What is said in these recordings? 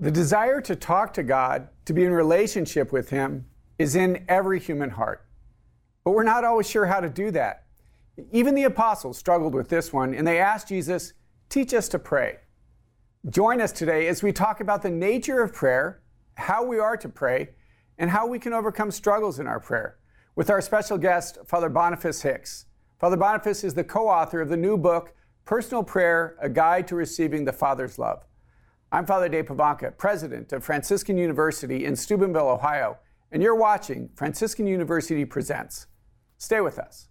The desire to talk to God, to be in relationship with Him, is in every human heart. But we're not always sure how to do that. Even the apostles struggled with this one, and they asked Jesus, Teach us to pray. Join us today as we talk about the nature of prayer, how we are to pray, and how we can overcome struggles in our prayer with our special guest, Father Boniface Hicks. Father Boniface is the co author of the new book, Personal Prayer A Guide to Receiving the Father's Love. I'm Father Dave Pivonka, president of Franciscan University in Steubenville, Ohio, and you're watching Franciscan University Presents. Stay with us.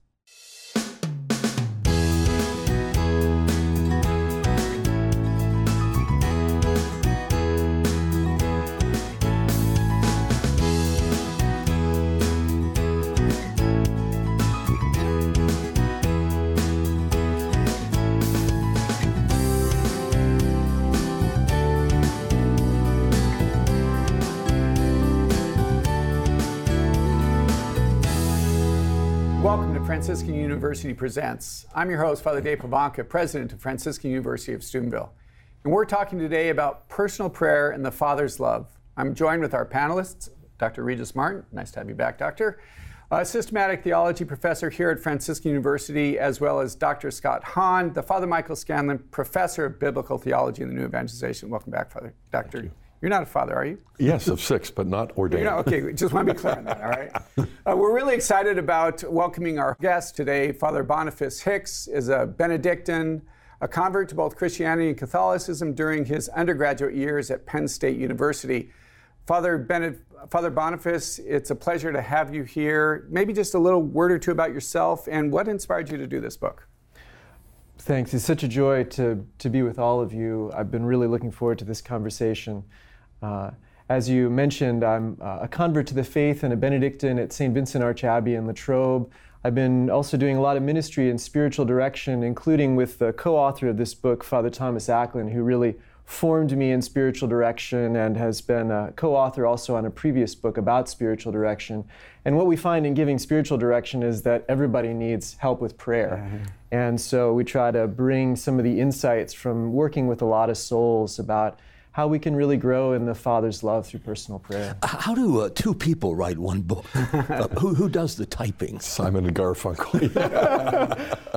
Franciscan University Presents. I'm your host, Father Dave Pivonka, president of Franciscan University of Steubenville. And we're talking today about personal prayer and the Father's love. I'm joined with our panelists, Dr. Regis Martin. Nice to have you back, Doctor. A systematic theology professor here at Franciscan University, as well as Dr. Scott Hahn, the Father Michael Scanlon Professor of Biblical Theology and the New Evangelization. Welcome back, Father. Doctor. You're not a father, are you? Yes, of six, but not ordained. You're not, okay, just want to be clear on that, all right? Uh, we're really excited about welcoming our guest today. Father Boniface Hicks is a Benedictine, a convert to both Christianity and Catholicism during his undergraduate years at Penn State University. Father, Bened- Father Boniface, it's a pleasure to have you here. Maybe just a little word or two about yourself and what inspired you to do this book. Thanks. It's such a joy to, to be with all of you. I've been really looking forward to this conversation. Uh, as you mentioned, I'm uh, a convert to the faith and a Benedictine at St. Vincent Archabbey in Latrobe. I've been also doing a lot of ministry and spiritual direction, including with the co author of this book, Father Thomas Acklin, who really formed me in spiritual direction and has been a co author also on a previous book about spiritual direction. And what we find in giving spiritual direction is that everybody needs help with prayer. Mm-hmm. And so we try to bring some of the insights from working with a lot of souls about how we can really grow in the Father's love through personal prayer. How do uh, two people write one book? uh, who, who does the typing? Simon and Garfunkel.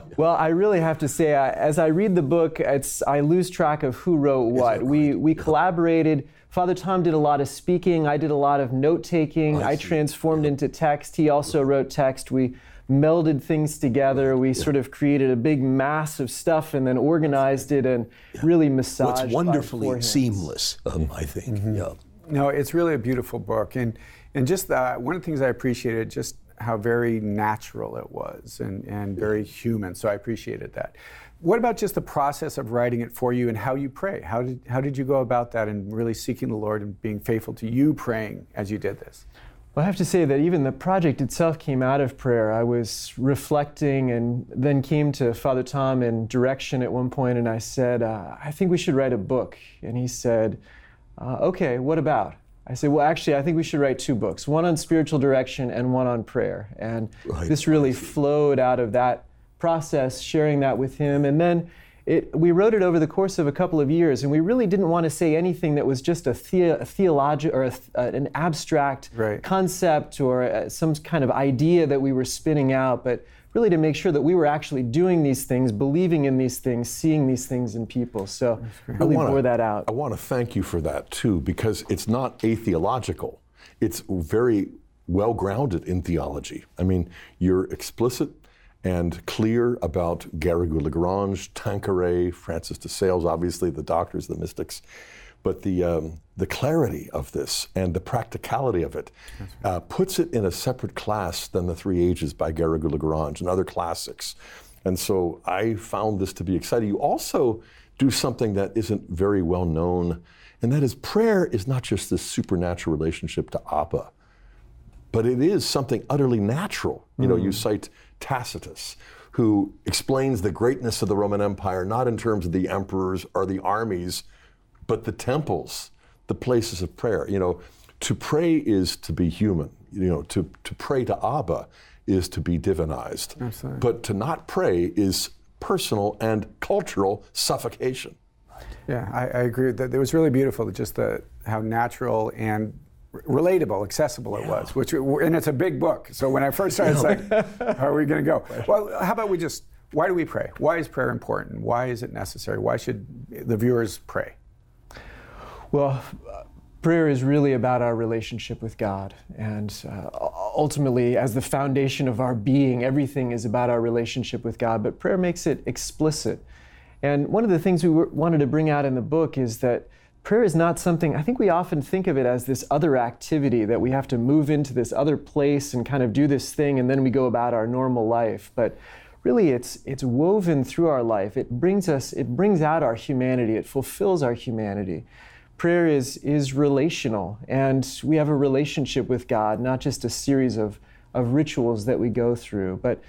well, I really have to say, I, as I read the book, it's I lose track of who wrote what. Right? We we collaborated. Father Tom did a lot of speaking. I did a lot of note taking. I, I transformed into text. He also wrote text. We melded things together. We yeah. sort of created a big mass of stuff and then organized it and yeah. really massaged. Well, it's wonderfully seamless, um, I think. Mm-hmm. Yeah. No, it's really a beautiful book, and and just that one of the things I appreciated just how very natural it was and and very human. So I appreciated that. What about just the process of writing it for you and how you pray? How did how did you go about that and really seeking the Lord and being faithful to you praying as you did this? Well, I have to say that even the project itself came out of prayer. I was reflecting and then came to Father Tom in direction at one point, and I said, uh, I think we should write a book. And he said, uh, Okay, what about? I said, Well, actually, I think we should write two books one on spiritual direction and one on prayer. And right. this really flowed out of that process, sharing that with him. And then it, we wrote it over the course of a couple of years, and we really didn't want to say anything that was just a, the, a theological or a, uh, an abstract right. concept or uh, some kind of idea that we were spinning out, but really to make sure that we were actually doing these things, believing in these things, seeing these things in people. So really wanna, bore that out. I want to thank you for that too, because it's not atheological. It's very well grounded in theology. I mean, you're explicit and clear about Garrigou Lagrange, Tanqueray, Francis de Sales, obviously the doctors, the mystics. But the, um, the clarity of this and the practicality of it right. uh, puts it in a separate class than the Three Ages by Garrigou Lagrange and other classics. And so I found this to be exciting. You also do something that isn't very well known, and that is prayer is not just this supernatural relationship to Abba, but it is something utterly natural. You know, you mm. cite Tacitus, who explains the greatness of the Roman Empire not in terms of the emperors or the armies, but the temples, the places of prayer. You know, to pray is to be human. You know, to, to pray to Abba is to be divinized. Absolutely. But to not pray is personal and cultural suffocation. Yeah, I, I agree. That it was really beautiful, just the how natural and relatable, accessible it was. Which and it's a big book. So when I first started, it's like, how are we going to go? Well, how about we just? Why do we pray? Why is prayer important? Why is it necessary? Why should the viewers pray? Well, prayer is really about our relationship with God. And uh, ultimately, as the foundation of our being, everything is about our relationship with God. But prayer makes it explicit. And one of the things we wanted to bring out in the book is that prayer is not something, I think we often think of it as this other activity that we have to move into this other place and kind of do this thing and then we go about our normal life. But really it's it's woven through our life. It brings us it brings out our humanity. It fulfills our humanity. Prayer is is relational and we have a relationship with God, not just a series of of rituals that we go through, but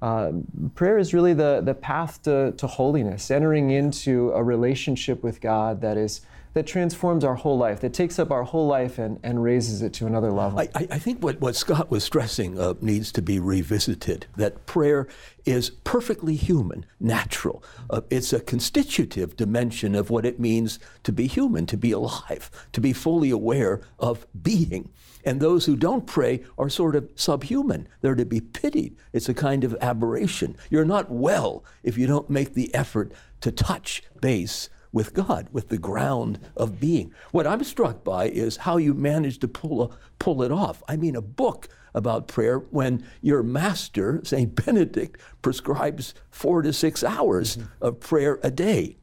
uh, prayer is really the, the path to, to holiness, entering into a relationship with God that is that transforms our whole life, that takes up our whole life and, and raises it to another level. I, I think what, what Scott was stressing uh, needs to be revisited that prayer is perfectly human, natural. Uh, it's a constitutive dimension of what it means to be human, to be alive, to be fully aware of being. And those who don't pray are sort of subhuman. They're to be pitied. It's a kind of aberration. You're not well if you don't make the effort to touch base with God, with the ground of being. What I'm struck by is how you manage to pull, a, pull it off. I mean, a book about prayer when your master, St. Benedict, prescribes four to six hours mm-hmm. of prayer a day.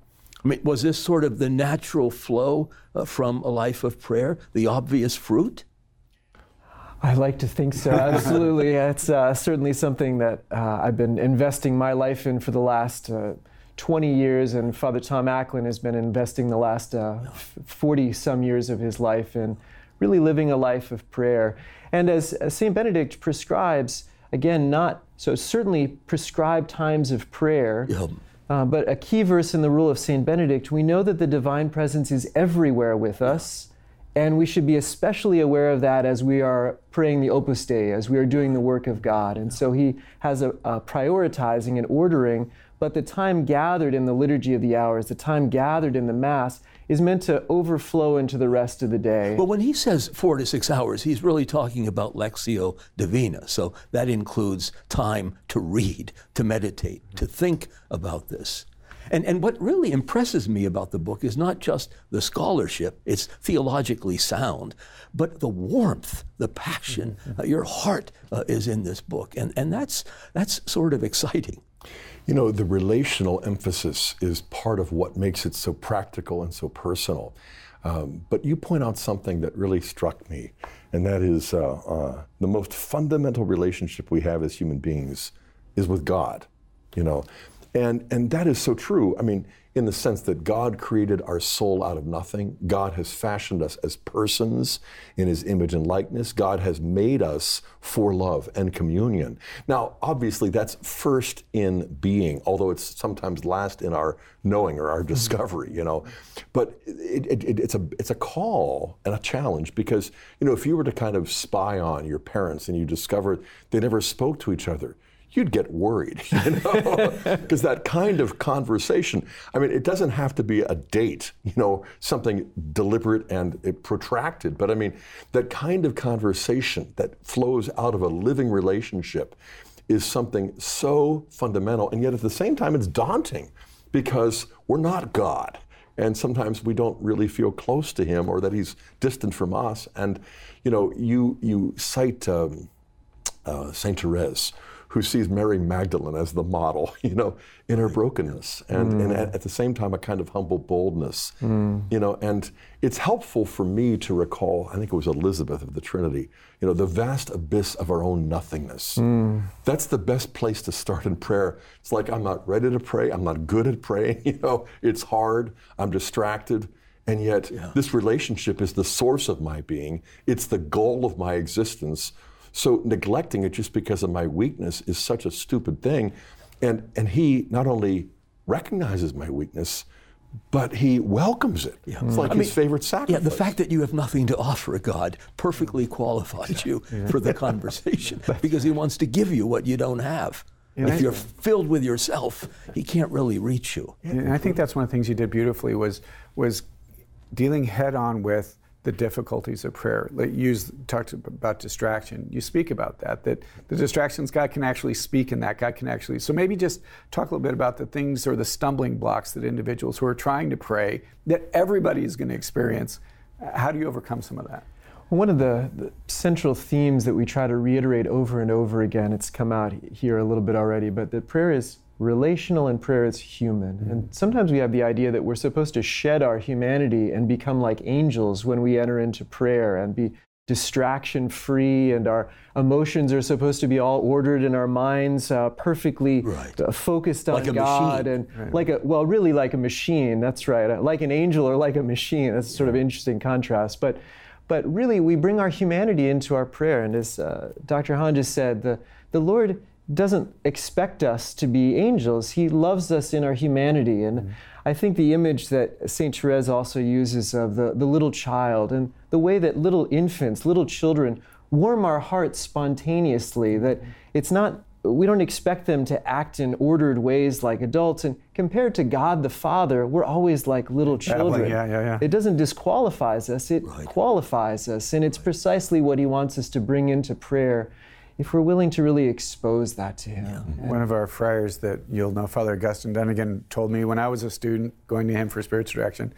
I mean, was this sort of the natural flow uh, from a life of prayer, the obvious fruit? I like to think so. Absolutely, it's uh, certainly something that uh, I've been investing my life in for the last uh, 20 years, and Father Tom Acklin has been investing the last uh, 40 some years of his life in really living a life of prayer. And as, as St. Benedict prescribes, again, not so certainly prescribed times of prayer. Uh, but a key verse in the rule of St. Benedict, we know that the divine presence is everywhere with us, and we should be especially aware of that as we are praying the Opus Dei, as we are doing the work of God. And so he has a, a prioritizing and ordering but the time gathered in the Liturgy of the Hours, the time gathered in the Mass, is meant to overflow into the rest of the day. But when he says four to six hours, he's really talking about Lectio Divina. So that includes time to read, to meditate, to think about this. And, and what really impresses me about the book is not just the scholarship, it's theologically sound, but the warmth, the passion. Uh, your heart uh, is in this book. And, and that's, that's sort of exciting. You know, the relational emphasis is part of what makes it so practical and so personal. Um, but you point out something that really struck me, and that is uh, uh, the most fundamental relationship we have as human beings is with God. You know, and and that is so true. I mean, in the sense that God created our soul out of nothing. God has fashioned us as persons in his image and likeness. God has made us for love and communion. Now, obviously, that's first in being, although it's sometimes last in our knowing or our mm-hmm. discovery, you know. But it, it, it, it's, a, it's a call and a challenge because, you know, if you were to kind of spy on your parents and you discovered they never spoke to each other, you'd get worried, you know, because that kind of conversation. I mean, it doesn't have to be a date, you know, something deliberate and protracted, but I mean, that kind of conversation that flows out of a living relationship is something so fundamental, and yet at the same time, it's daunting because we're not God. And sometimes we don't really feel close to him or that he's distant from us. And, you know, you, you cite um, uh, St. Therese, who sees Mary Magdalene as the model, you know, in her brokenness, and, mm. and at, at, the same time a kind of humble boldness, mm. you know. And it's helpful for me to recall. I think it was Elizabeth of the Trinity, you know, the vast abyss of our own nothingness. Mm. That's the best place to start in prayer. It's like I'm not ready to pray. I'm not good at praying. You know, it's hard. I'm distracted. And yet, yeah. this relationship is the source of my being. It's the goal of my existence. So neglecting it just because of my weakness is such a stupid thing. And, and he not only recognizes my weakness, but he welcomes it. Yeah. It's like I his mean, favorite sacrifice. Yeah, the fact that you have nothing to offer God perfectly qualifies you yeah. for the conversation because he wants to give you what you don't have. if you're filled with yourself, he can't really reach you. And I think that's one of the things you did beautifully was was dealing head on with the difficulties of prayer. You talked about distraction. You speak about that, that the distractions, God can actually speak in that. God can actually. So maybe just talk a little bit about the things or the stumbling blocks that individuals who are trying to pray, that everybody is going to experience. How do you overcome some of that? One of the, the, central themes that we try to reiterate over and over again, it's come out here a little bit already, but that prayer is relational and prayer is human. Mm-hmm. And sometimes we have the idea that we're supposed to shed our humanity and become like angels when we enter into prayer and be distraction free and our emotions are supposed to be all ordered in our minds uh, perfectly right. uh, focused on like God machine. and right. like a well really like a machine that's right uh, like an angel or like a machine that's sort of interesting contrast but but really we bring our humanity into our prayer and as uh, Dr. Hahn just said the the Lord doesn't expect us to be angels. He loves us in our humanity. And mm-hmm. I think the image that St. Therese also uses of the, the little child and the way that little infants, little children, warm our hearts spontaneously, that it's not, we don't expect them to act in ordered ways like adults. And compared to God the Father, we're always like little children. Yeah, yeah, yeah. It doesn't disqualify us, it right. qualifies us. And it's precisely what He wants us to bring into prayer if we're willing to really expose that to him. Yeah. One of our friars that you'll know, Father Augustine Donegan, told me when I was a student going to him for spiritual direction,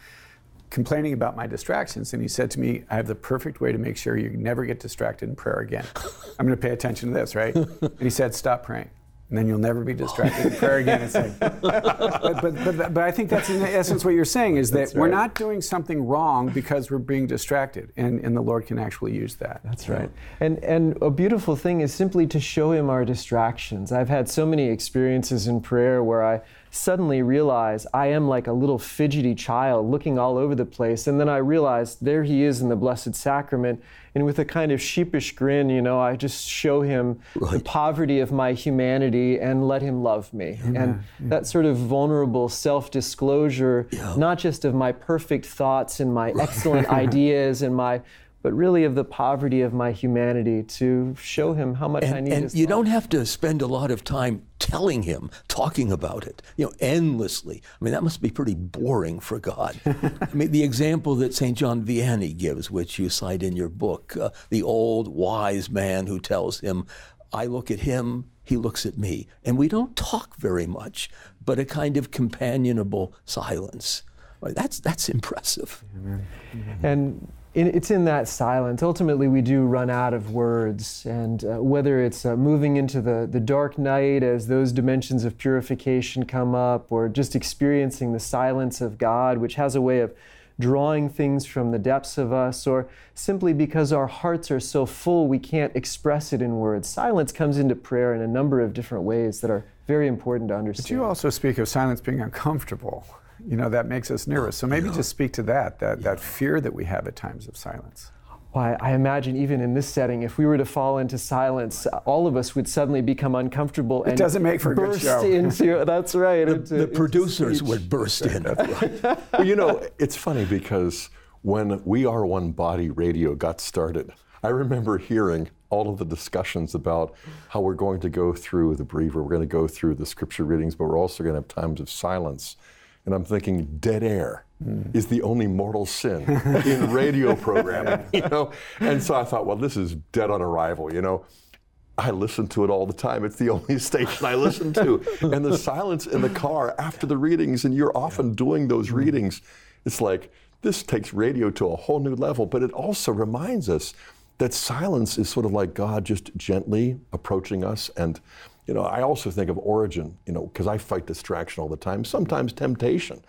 complaining about my distractions, and he said to me, I have the perfect way to make sure you never get distracted in prayer again. I'm going to pay attention to this, right? And he said, Stop praying and then you'll never be distracted in prayer again. It's like, but, but, but, but, I think that's in essence what you're saying is that right. we're not doing something wrong because we're being distracted, and, and the Lord can actually use that. That's right. And, and a beautiful thing is simply to show Him our distractions. I've had so many experiences in prayer where I suddenly realize I am like a little fidgety child looking all over the place. And then I realize there he is in the Blessed Sacrament. And with a kind of sheepish grin, you know, I just show him right. the poverty of my humanity and let him love me. And that sort of vulnerable self disclosure, yeah. not just of my perfect thoughts and my excellent ideas and my but really of the poverty of my humanity to show him how much and, I need and his you love. don't have to spend a lot of time telling him, talking about it, you know, endlessly. I mean, that must be pretty boring for God. I mean, the example that St. John Vianney gives, which you cite in your book, uh, the old wise man who tells him, I look at him, he looks at me. And we don't talk very much, but a kind of companionable silence. That's, that's impressive. And it's in that silence. Ultimately, we do run out of words. And uh, whether it's uh, moving into the, the dark night as those dimensions of purification come up, or just experiencing the silence of God, which has a way of drawing things from the depths of us, or simply because our hearts are so full we can't express it in words. Silence comes into prayer in a number of different ways that are very important to understand. But you also speak of silence being uncomfortable you know, that makes us nervous. So maybe yeah. just speak to that, that, yeah. that fear that we have at times of silence. Well, I, I imagine even in this setting, if we were to fall into silence, all of us would suddenly become uncomfortable it and doesn't make for a burst good show. into. That's right. The, into, the producers would burst in. Right. well, you know, it's funny because when We Are One Body Radio got started, I remember hearing all of the discussions about how we're going to go through the Breviary, we're going to go through the scripture readings, but we're also going to have times of silence. And I'm thinking, dead air mm. is the only mortal sin in radio programming, you know? And so I thought, well, this is dead on arrival, you know? I listen to it all the time. It's the only station I listen to. and the silence in the car after the readings, and you're often doing those hmm. readings, it's like, this takes radio to a whole new level, but it also reminds us that silence is sort of like God just gently approaching us and you know, I also think of Origen, you know, because I fight distraction all the time, sometimes temptation.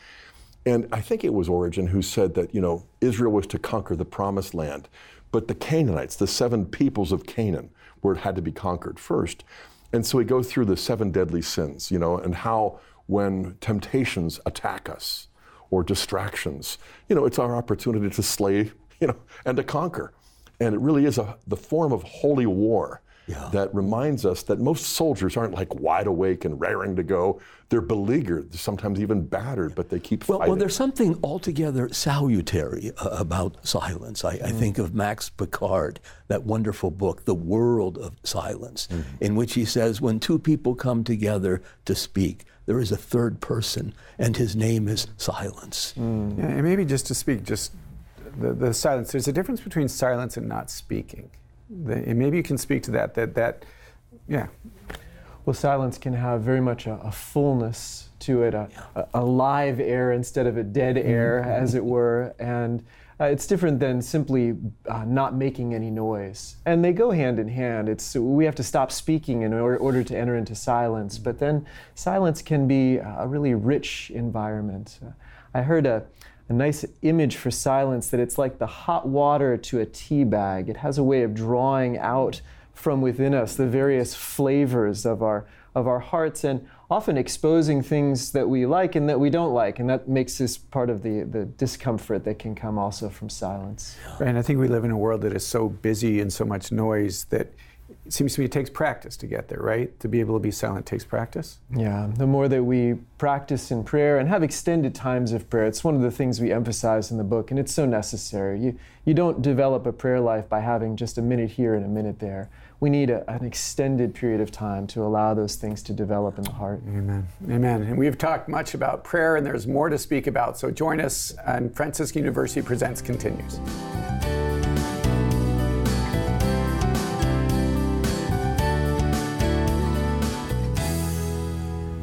And I think it was Origen who said that, you know, Israel was to conquer the promised land, but the Canaanites, the seven peoples of Canaan, where it had to be conquered first. And so we go through the seven deadly sins, you know, and how when temptations attack us or distractions, you know, it's our opportunity to slay, you know, and to conquer. And it really is a, the form of holy war yeah. that reminds us that most soldiers aren't like wide awake and raring to go. They're beleaguered, sometimes even battered, but they keep well, fighting. Well, there's something altogether salutary uh, about silence. I, mm. I, think of Max Picard, that wonderful book, The World of Silence, mm. in which he says when two people come together to speak, there is a third person, and his name is silence. Mm. Yeah, and maybe just to speak, just the, the silence. There's a difference between silence and not speaking. And maybe you can speak to that. That that, yeah. Well, silence can have very much a, a fullness to it, a, a, a, live air instead of a dead mm-hmm. air, mm-hmm. as it were, and. Uh, it's different than simply uh, not making any noise. And they go hand in hand. It's, we have to stop speaking in order, order to enter into silence. But then silence can be a really rich environment. Uh, I heard a, a nice image for silence that it's like the hot water to a tea bag. It has a way of drawing out from within us the various flavors of our of our hearts and often exposing things that we like and that we don't like and that makes this part of the, the discomfort that can come also from silence right and i think we live in a world that is so busy and so much noise that it seems to me it takes practice to get there, right? To be able to be silent takes practice. Yeah, the more that we practice in prayer and have extended times of prayer, it's one of the things we emphasize in the book, and it's so necessary. You, you don't develop a prayer life by having just a minute here and a minute there. We need a, an extended period of time to allow those things to develop in the heart. Amen. Amen. And we've talked much about prayer, and there's more to speak about. So join us, and Franciscan University Presents continues.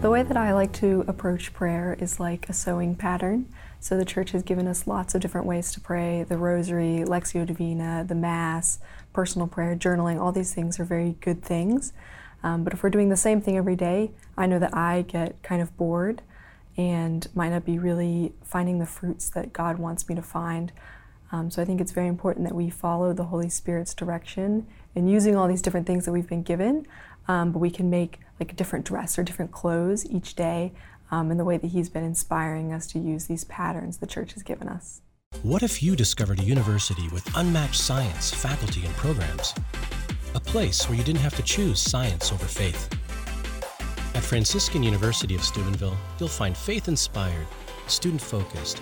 The way that I like to approach prayer is like a sewing pattern. So the church has given us lots of different ways to pray the rosary, Lectio Divina, the Mass, personal prayer, journaling, all these things are very good things. Um, but if we're doing the same thing every day, I know that I get kind of bored and might not be really finding the fruits that God wants me to find. Um, so I think it's very important that we follow the Holy Spirit's direction and using all these different things that we've been given, um, but we can make like a different dress or different clothes each day um, in the way that He's been inspiring us to use these patterns the church has given us. What if you discovered a university with unmatched science, faculty, and programs? A place where you didn't have to choose science over faith. At Franciscan University of Steubenville, you'll find faith inspired, student focused,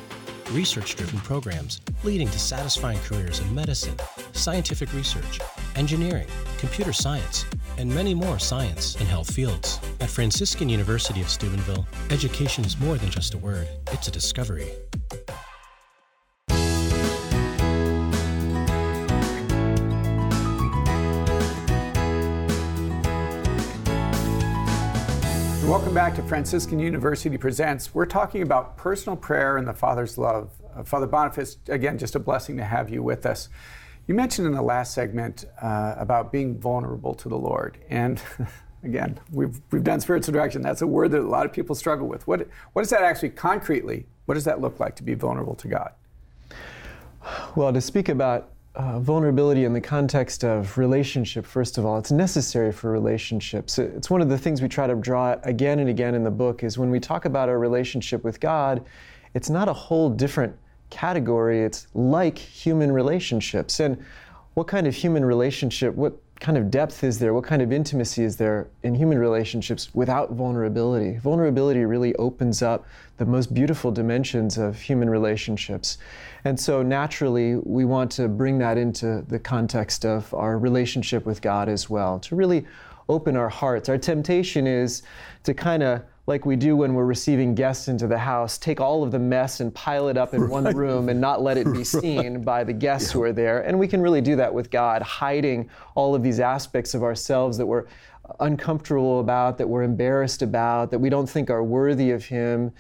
research driven programs leading to satisfying careers in medicine, scientific research, engineering, computer science, and many more science and health fields. At Franciscan University of Steubenville, education is more than just a word, it's a discovery. Welcome back to Franciscan University Presents. We're talking about personal prayer and the Father's love. Uh, Father Boniface, again, just a blessing to have you with us. You mentioned in the last segment uh, about being vulnerable to the Lord. And again, we've, we've done spiritual direction. That's a word that a lot of people struggle with. What, what does that actually concretely, what does that look like to be vulnerable to God? Well, to speak about uh, vulnerability in the context of relationship, first of all, it's necessary for relationships. It's one of the things we try to draw again and again in the book is when we talk about our relationship with God, it's not a whole different category. It's like human relationships. And what kind of human relationship, what kind of depth is there, what kind of intimacy is there in human relationships without vulnerability? Vulnerability really opens up the most beautiful dimensions of human relationships. And so naturally, we want to bring that into the context of our relationship with God as well, to really open our hearts. Our temptation is to kind of like we do when we're receiving guests into the house, take all of the mess and pile it up in right. one room and not let it be seen right. by the guests yeah. who are there. And we can really do that with God, hiding all of these aspects of ourselves that we're uncomfortable about, that we're embarrassed about, that we don't think are worthy of Him.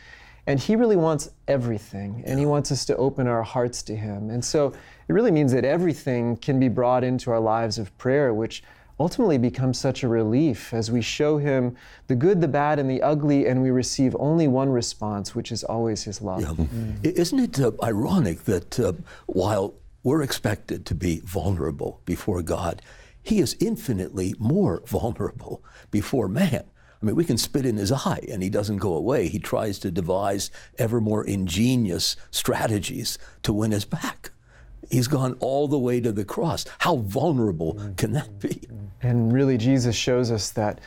And He really wants everything, and He wants us to open our hearts to Him. And so it really means that everything can be brought into our lives of prayer, which ultimately becomes such a relief as we show him the good, the bad, and the ugly, and we receive only one response, which is always his love. Yeah. Mm. Isn't it uh, ironic that uh, while we're expected to be vulnerable before God, he is infinitely more vulnerable before man. I mean, we can spit in his eye and he doesn't go away. He tries to devise ever more ingenious strategies to win us back. He's gone all the way to the cross. How vulnerable can that be? And really, Jesus shows us that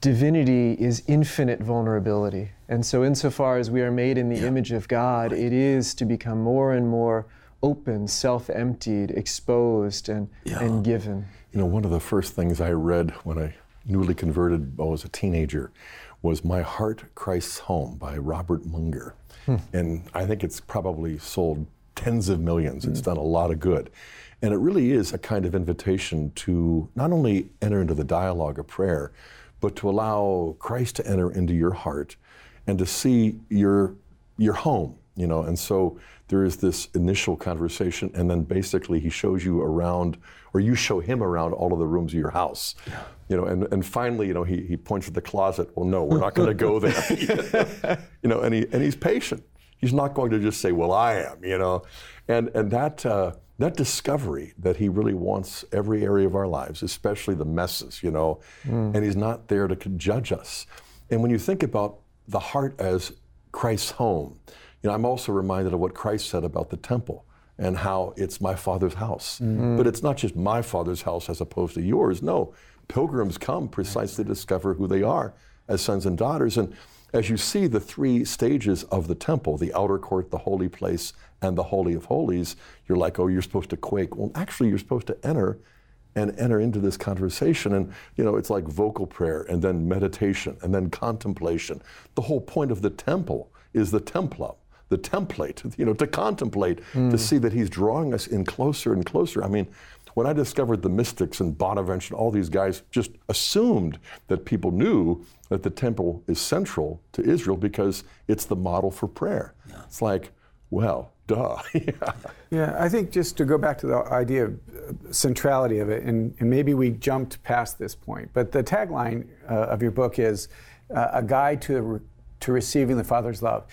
divinity is infinite vulnerability. And so, insofar as we are made in the yeah. image of God, it is to become more and more open, self emptied, exposed, and, yeah. and given. You know, one of the first things I read when I newly converted I was a teenager was My Heart, Christ's Home by Robert Munger. Hmm. And I think it's probably sold tens of millions. It's hmm. done a lot of good. And it really is a kind of invitation to not only enter into the dialogue of prayer, but to allow Christ to enter into your heart and to see your your home, you know. And so there is this initial conversation, and then basically he shows you around, or you show him around all of the rooms of your house. Yeah. You know, and, and finally, you know, he, he points at the closet. Well, no, we're not going to go there. you know, and he and he's patient. He's not going to just say, "Well, I am," you know, and and that uh, that discovery that he really wants every area of our lives, especially the messes, you know, mm. and he's not there to judge us. And when you think about the heart as Christ's home, you know, I'm also reminded of what Christ said about the temple and how it's my Father's house. Mm-hmm. But it's not just my Father's house as opposed to yours. No, pilgrims come precisely to discover who they are as sons and daughters. And as you see the three stages of the temple the outer court, the holy place, and the Holy of Holies you're like, oh, you're supposed to quake. Well, actually, you're supposed to enter and enter into this conversation. And, you know, it's like vocal prayer and then meditation and then contemplation. The whole point of the temple is the templum the template, you know, to contemplate, mm. to see that he's drawing us in closer and closer. I mean, when I discovered the mystics and Bonaventure, all these guys just assumed that people knew that the temple is central to Israel because it's the model for prayer. Yeah. It's like, well, duh. yeah. yeah, I think just to go back to the idea of centrality of it, and, and maybe we jumped past this point, but the tagline uh, of your book is uh, a guide to, re- to receiving the Father's love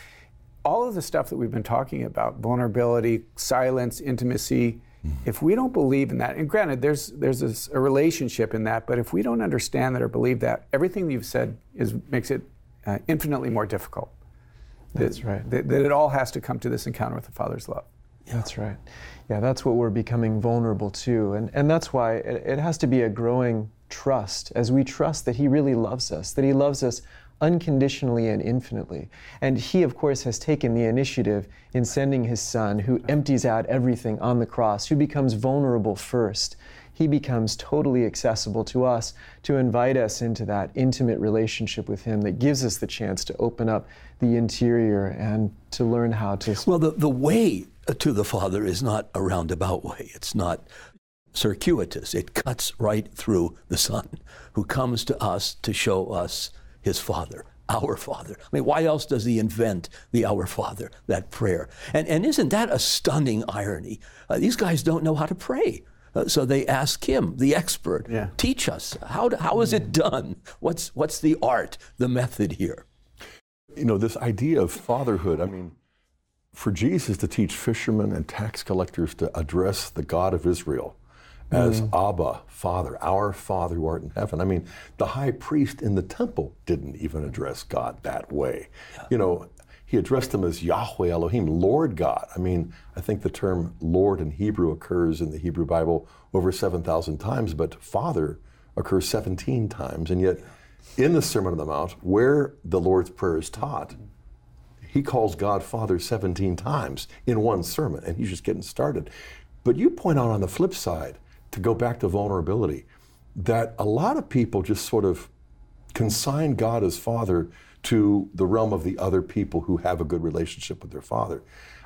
all of the stuff that we've been talking about vulnerability, silence, intimacy. If we don't believe in that, and granted, there's, there's this, a relationship in that, but if we don't understand that or believe that, everything you've said is, makes it uh, infinitely more difficult. That's that, right. That, that, it all has to come to this encounter with the Father's love. Yeah. That's right. Yeah, that's what we're becoming vulnerable to. And, and that's why it, it has to be a growing trust as we trust that He really loves us, that He loves us unconditionally and infinitely. And he, of course, has taken the initiative in sending his son, who empties out everything on the cross, who becomes vulnerable first. He becomes totally accessible to us to invite us into that intimate relationship with him that gives us the chance to open up the interior and to learn how to. Well, the, the way to the Father is not a roundabout way. It's not circuitous. It cuts right through the Son, who comes to us to show us his Father, our Father. I mean, why else does he invent the Our Father, that prayer? And, and isn't that a stunning irony? Uh, these guys don't know how to pray. Uh, so they ask him, the expert, yeah. teach us. How, how is it done? What's, what's the art, the method here? You know, this idea of fatherhood, I mean, for Jesus to teach fishermen and tax collectors to address the God of Israel as mm. Abba, Father, our Father who art in heaven. I mean, the high priest in the temple didn't even address God that way. Yeah. You know, he addressed him as Yahweh Elohim, Lord God. I mean, I think the term Lord in Hebrew occurs in the Hebrew Bible over 7,000 times, but Father occurs 17 times. And yet, in the Sermon on the Mount, where the Lord's Prayer is taught, he calls God Father 17 times in one sermon, and he's just getting started. But you point out on the flip side, to go back to vulnerability, that a lot of people just sort of consign God as Father to the realm of the other people who have a good relationship with their Father.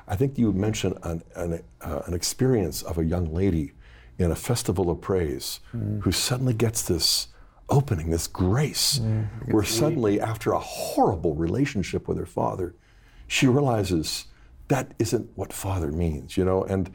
I think you mentioned an, an, uh, an experience of a young lady in a festival of praise mm. who suddenly gets this opening, this grace, mm. where suddenly, after a horrible relationship with her father, she realizes that isn't what father means, you know? And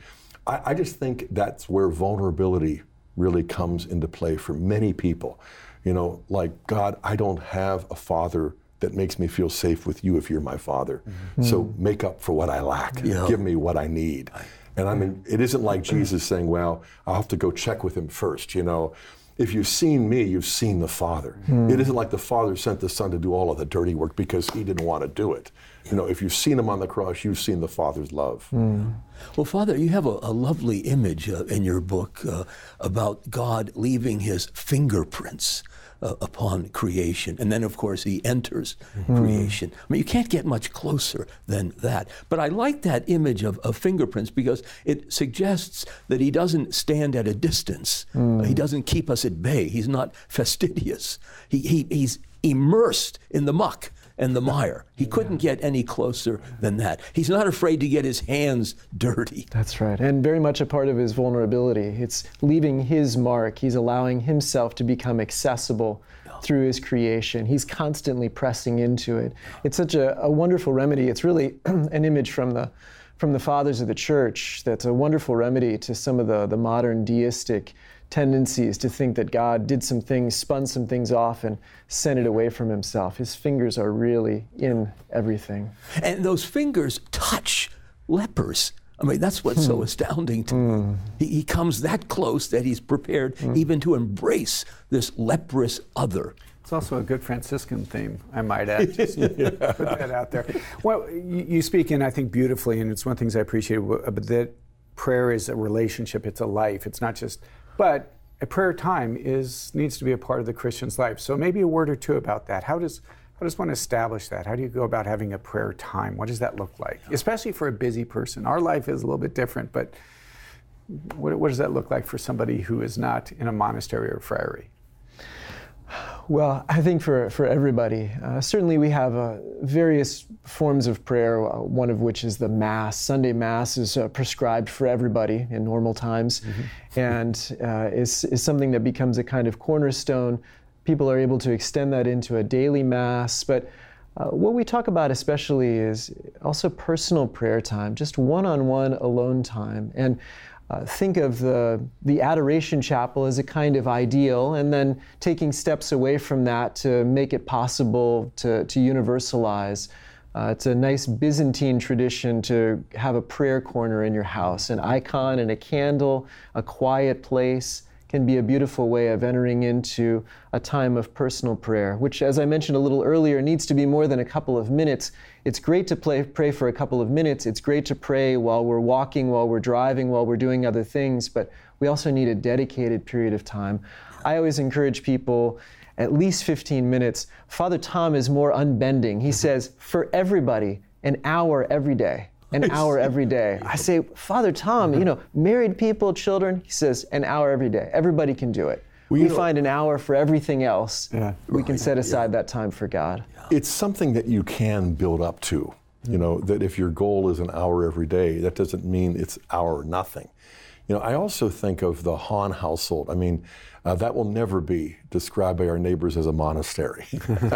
I, I just think that's where vulnerability really comes into play for many people. You know, like, God, I don't have a father that makes me feel safe with you if you're my father. Mm-hmm. So make up for what I lack. Yeah. Give me what I need. And I mean, it isn't like Jesus saying, well, I'll have to go check with him first, you know. If you've seen me, you've seen the Father. Hmm. It isn't like the Father sent the Son to do all of the dirty work because he didn't want to do it. You know, if you've seen him on the cross, you've seen the Father's love. Hmm. Well, Father, you have a, a lovely image uh, in your book uh, about God leaving his fingerprints uh, upon creation. And then, of course, he enters creation. I mean, you can't get much closer than that. But I like that image of, of fingerprints because it suggests that he doesn't stand at a distance, he doesn't keep us at bay, he's not fastidious. He, he, he's immersed in the muck and the mire. He couldn't get any closer than that. He's not afraid to get his hands dirty. That's right. And very much a part of his vulnerability. It's leaving his mark. He's allowing himself to become accessible through his creation. He's constantly pressing into it. It's such a, a wonderful remedy. It's really an image from the from the fathers of the church that's a wonderful remedy to some of the, the modern deistic tendencies to think that God did some things, spun some things off, and sent it away from himself. His fingers are really in everything. And those fingers touch lepers. I mean, that's what's so hmm. astounding to me. Hmm. He, he comes that close that he's prepared hmm. even to embrace this leprous other. It's also a good Franciscan theme, I might add. Just put that out there. Well, you, you speak in, I think, beautifully, and it's one of the things I appreciate, w- but that prayer is a relationship, it's a life. It's not just, but a prayer time is needs to be a part of the Christian's life. So maybe a word or two about that. How does how does one establish that? How do you go about having a prayer time? What does that look like? Especially for a busy person. Our life is a little bit different, but what, what does that look like for somebody who is not in a monastery or friary? Well, I think for, for everybody, uh, certainly we have uh, various forms of prayer, uh, one of which is the Mass. Sunday Mass is uh, prescribed for everybody in normal times and uh, is, is something that becomes a kind of cornerstone. People are able to extend that into a daily Mass. But uh, what we talk about especially is also personal prayer time, just one on one alone time. And uh, think of the, the adoration chapel as a kind of ideal, and then taking steps away from that to make it possible to, to universalize. Uh, it's a nice Byzantine tradition to have a prayer corner in your house, an icon and a candle, a quiet place can be a beautiful way of entering into a time of personal prayer, which, as I mentioned a little earlier, needs to be more than a couple of minutes. It's great to play, pray for a couple of minutes. It's great to pray while we're walking, while we're driving, while we're doing other things, but we also need a dedicated period of time. I always encourage people at least 15 minutes. Father Tom is more unbending. He says, for everybody, an hour every day an hour every day. I say, Father Tom, you uh-huh. know, married people, children, he says, an hour every day. Everybody can do it. we know- find an hour for everything else. Yeah. We can set aside that time for God. It's something that you can build up to. You know, that if your goal is an hour every day, that doesn't mean it's hour or nothing. You know, I also think of the Hahn household. I mean, uh, that will never be described by our neighbors as a monastery,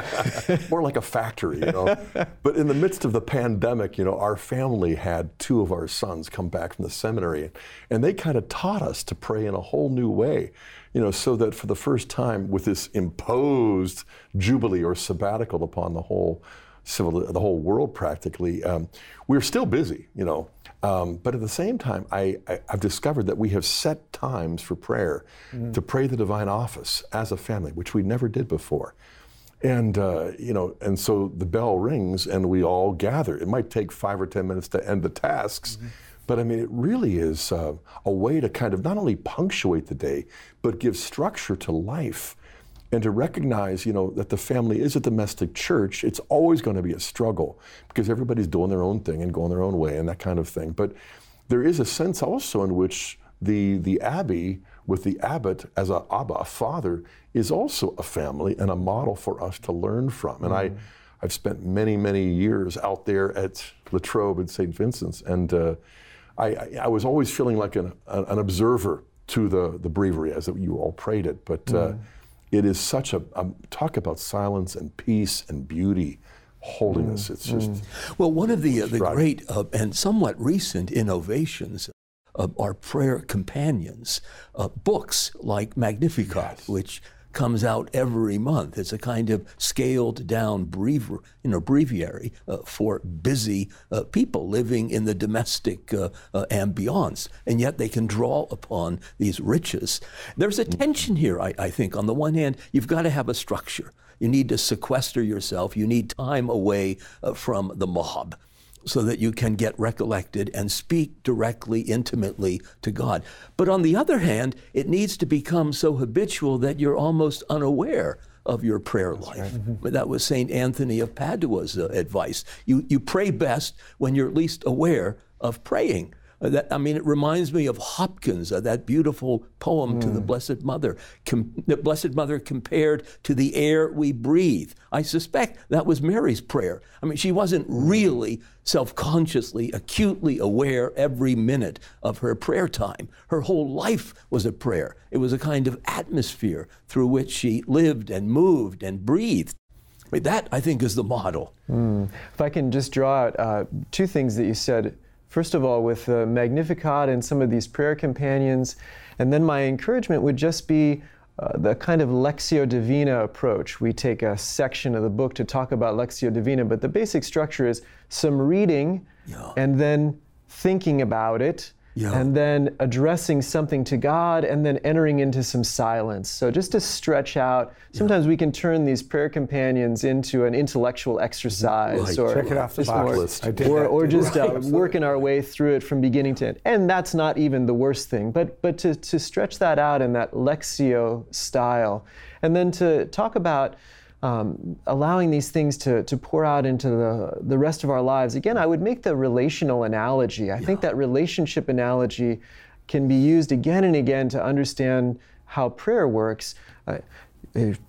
more like a factory. You know, but in the midst of the pandemic, you know, our family had two of our sons come back from the seminary, and they kind of taught us to pray in a whole new way. You know, so that for the first time, with this imposed jubilee or sabbatical upon the whole civil, the whole world practically, um, we're still busy. You know, um, but at the same time, I, I, I've discovered that we have set times for prayer to pray the divine office as a family, which we never did before. And uh, you know, and so the bell rings, and we all gather. It might take five or ten minutes to end the tasks, but I mean, it really is uh, a way to kind of not only punctuate the day, but give structure to life, and to recognize, you know, that the family is a domestic church. It's always going to be a struggle because everybody's doing their own thing and going their own way and that kind of thing. But there is a sense also in which the the abbey with the abbot as a abba, a father, is also a family and a model for us to learn from. And I, I've spent many many years out there at Latrobe and St. Vincent's, and uh, I, I, was always feeling like an, an observer to the the breviary as you all prayed it, but. Uh, it is such a, a talk about silence and peace and beauty, holiness. It's just Well, one of the, uh, the great uh, and somewhat recent innovations uh, are prayer companions, uh, books like Magnificat, which comes out every month. It's a kind of scaled down brev- you know, breviary uh, for busy uh, people living in the domestic uh, uh, ambiance, and yet they can draw upon these riches. There's a tension here, I, I think. On the one hand, you've got to have a structure. You need to sequester yourself. You need time away uh, from the mob so that you can get recollected and speak directly, intimately to God. But on the other hand, it needs to become so habitual that you're almost unaware of your prayer life. Right. Mm-hmm. That was St. Anthony of Padua's uh, advice. You, you pray best when you're least aware of praying. Uh, that, I mean, it reminds me of Hopkins, uh, that beautiful poem mm. to the mm. Blessed Mother. Com- the Blessed Mother compared to the air we breathe. I suspect that was Mary's prayer. I mean, she wasn't really self consciously, acutely aware every minute of her prayer time. Her whole life was a prayer, it was a kind of atmosphere through which she lived and moved and breathed. I mean, that, I think, is the model. Mm. If I can just draw out uh, two things that you said First of all, with the Magnificat and some of these prayer companions. And then my encouragement would just be uh, the kind of Lectio Divina approach. We take a section of the book to talk about Lectio Divina, but the basic structure is some reading yeah. and then thinking about it yeah. and then addressing something to God, and then entering into some silence. So just to stretch out. Sometimes yeah. we can turn these prayer companions into an intellectual exercise, right. or check it off the box list, or, or just uh, working our way through it from beginning to end. And that's not even the worst thing, but but to to stretch that out in that lectio style, and then to talk about um, allowing these things to, to pour out into the, the rest of our lives. Again, I would make the relational analogy. I yeah. think that relationship analogy can be used again and again to understand how prayer works. Uh,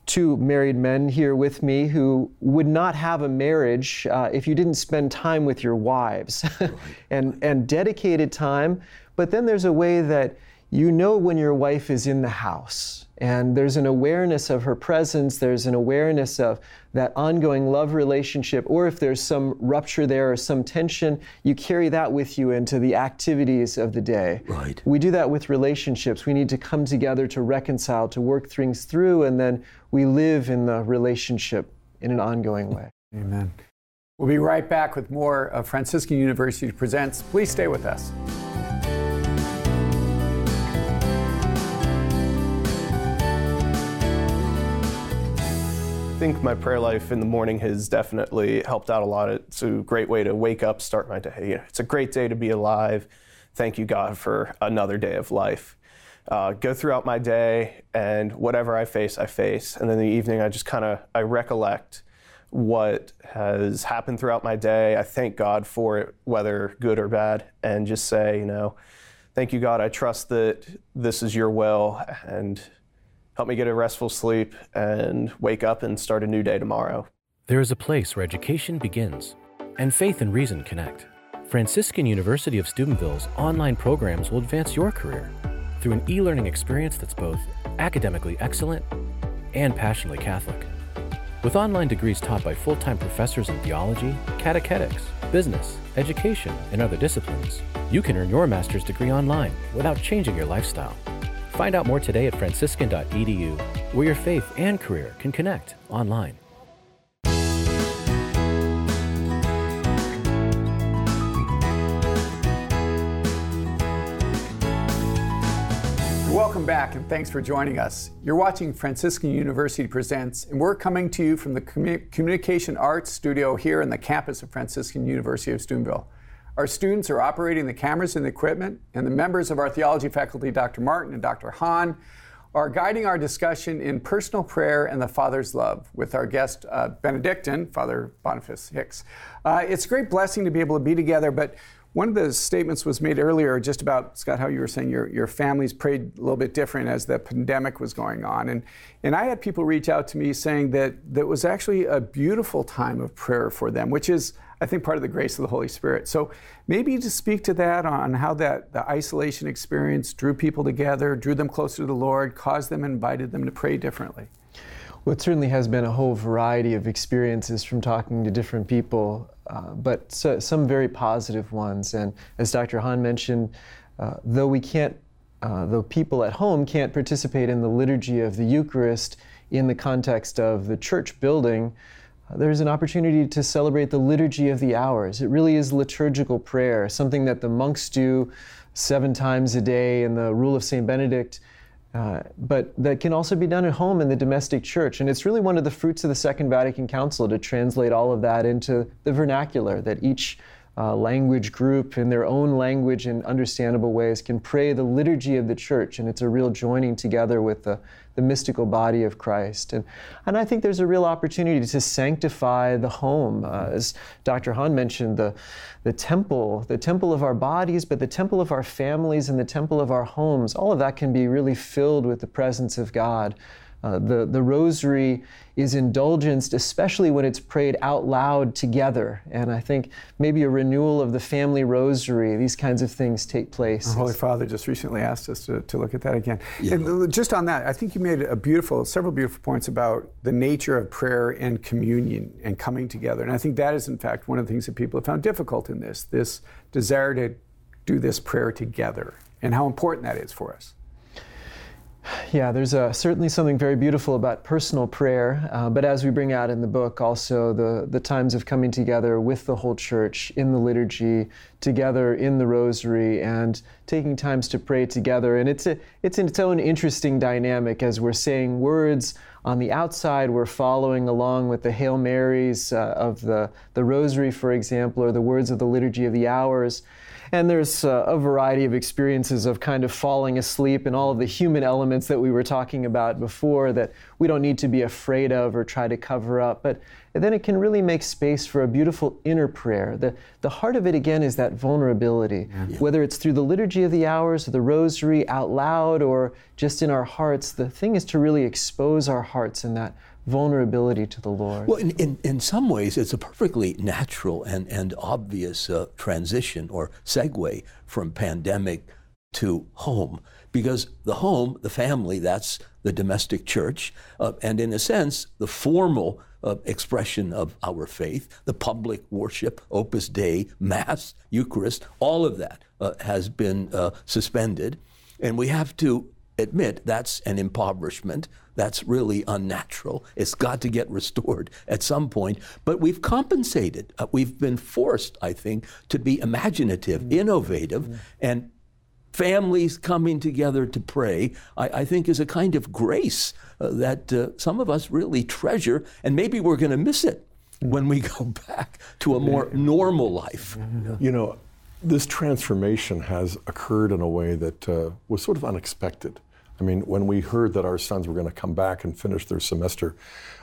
two married men here with me who would not have a marriage uh, if you didn't spend time with your wives right. and, and dedicated time. But then there's a way that you know when your wife is in the house and there's an awareness of her presence, there's an awareness of that ongoing love relationship, or if there's some rupture there or some tension, you carry that with you into the activities of the day. Right. We do that with relationships. We need to come together to reconcile, to work things through, and then we live in the relationship in an ongoing way. Amen. We'll be right back with more of Franciscan University Presents. Please stay with us. Think my prayer life in the morning has definitely helped out a lot. It's a great way to wake up, start my day. It's a great day to be alive. Thank you, God, for another day of life. Uh, go throughout my day, and whatever I face, I face. And then in the evening, I just kind of I recollect what has happened throughout my day. I thank God for it, whether good or bad, and just say, you know, thank you, God. I trust that this is your will, and help me get a restful sleep and wake up and start a new day tomorrow. There is a place where education begins and faith and reason connect. Franciscan University of Steubenville's online programs will advance your career through an e learning experience that's both academically excellent and passionately Catholic. With online degrees taught by full time professors in theology, catechetics, business, education, and other disciplines, you can earn your master's degree online without changing your lifestyle. Find out more today at franciscan.edu, where your faith and career can connect online. Welcome back and thanks for joining us. You're watching Franciscan University Presents, and we're coming to you from the Communication Arts Studio here in the campus of Franciscan University of Steubenville. Our students are operating the cameras and the equipment, and the members of our theology faculty, Dr. Martin and Dr. Hahn, are guiding our discussion in personal prayer and the Father's love with our guest uh, Benedictine, Father Boniface Hicks. Uh, it's a great blessing to be able to be together, but one of the statements was made earlier just about, Scott, how you were saying your, your families prayed a little bit different as the pandemic was going on. And, and I had people reach out to me saying that that was actually a beautiful time of prayer for them, which is I think, part of the grace of the Holy Spirit. So maybe to speak to that on how that the isolation experience drew people together, drew them closer to the Lord, caused them, invited them to pray differently. Well, it certainly has been a whole variety of experiences from talking to different people, uh, but so, some very positive ones. And as Dr. Hahn mentioned, uh, though we can't uh, the people at home can't participate in the liturgy of the Eucharist in the context of the church building, there's an opportunity to celebrate the liturgy of the hours. It really is liturgical prayer, something that the monks do seven times a day in the Rule of St. Benedict. Uh, but that can also be done at home in the domestic church. And it's really one of the fruits of the Second Vatican Council to translate all of that into the vernacular, that each uh, language group in their own language and understandable ways can pray the liturgy of the church. And it's a real joining together with the, the mystical body of Christ. And, and I think there's a real opportunity to sanctify the home. Uh, as Dr. Hahn mentioned, the, the temple, the temple of our bodies, but the temple of our families and the temple of our homes, all of that can be really filled with the presence of God. Uh, the, the rosary is indulgenced, especially when it's prayed out loud together. And I think maybe a renewal of the family rosary, these kinds of things take place. Our Holy Father just recently asked us to, to look at that again. Yeah. And just on that, I think you made a beautiful, several beautiful points about the nature of prayer and communion and coming together. And I think that is, in fact, one of the things that people have found difficult in this this desire to do this prayer together and how important that is for us. Yeah, there's a, certainly something very beautiful about personal prayer, uh, but as we bring out in the book, also the, the times of coming together with the whole church in the liturgy, together in the rosary, and taking times to pray together. And it's, a, it's its own interesting dynamic as we're saying words on the outside, we're following along with the Hail Marys uh, of the, the rosary, for example, or the words of the Liturgy of the Hours. And there's uh, a variety of experiences of kind of falling asleep and all of the human elements that we were talking about before that we don't need to be afraid of or try to cover up. But then it can really make space for a beautiful inner prayer. The, the heart of it, again, is that vulnerability. Yeah. Whether it's through the Liturgy of the Hours or the Rosary out loud or just in our hearts, the thing is to really expose our hearts in that vulnerability to the Lord. Well, in, in, in some ways, it's a perfectly natural and, and obvious uh, transition or segue from pandemic to home because the home, the family, that's the domestic church, uh, and in a sense, the formal uh, expression of our faith, the public worship, Opus Dei, Mass, Eucharist, all of that uh, has been uh, suspended. And we have to admit that's an impoverishment. That's really unnatural. It's got to get restored at some point. But we've compensated. Uh, we've been forced, I think, to be imaginative, mm-hmm. innovative, mm-hmm. and families coming together to pray, I, I, think is a kind of grace uh, that uh, some of us really treasure, and maybe we're going to miss it mm. when we go back to a more normal life. You know, this transformation has occurred in a way that uh, was sort of unexpected. I mean, when we heard that our sons were going to come back and finish their semester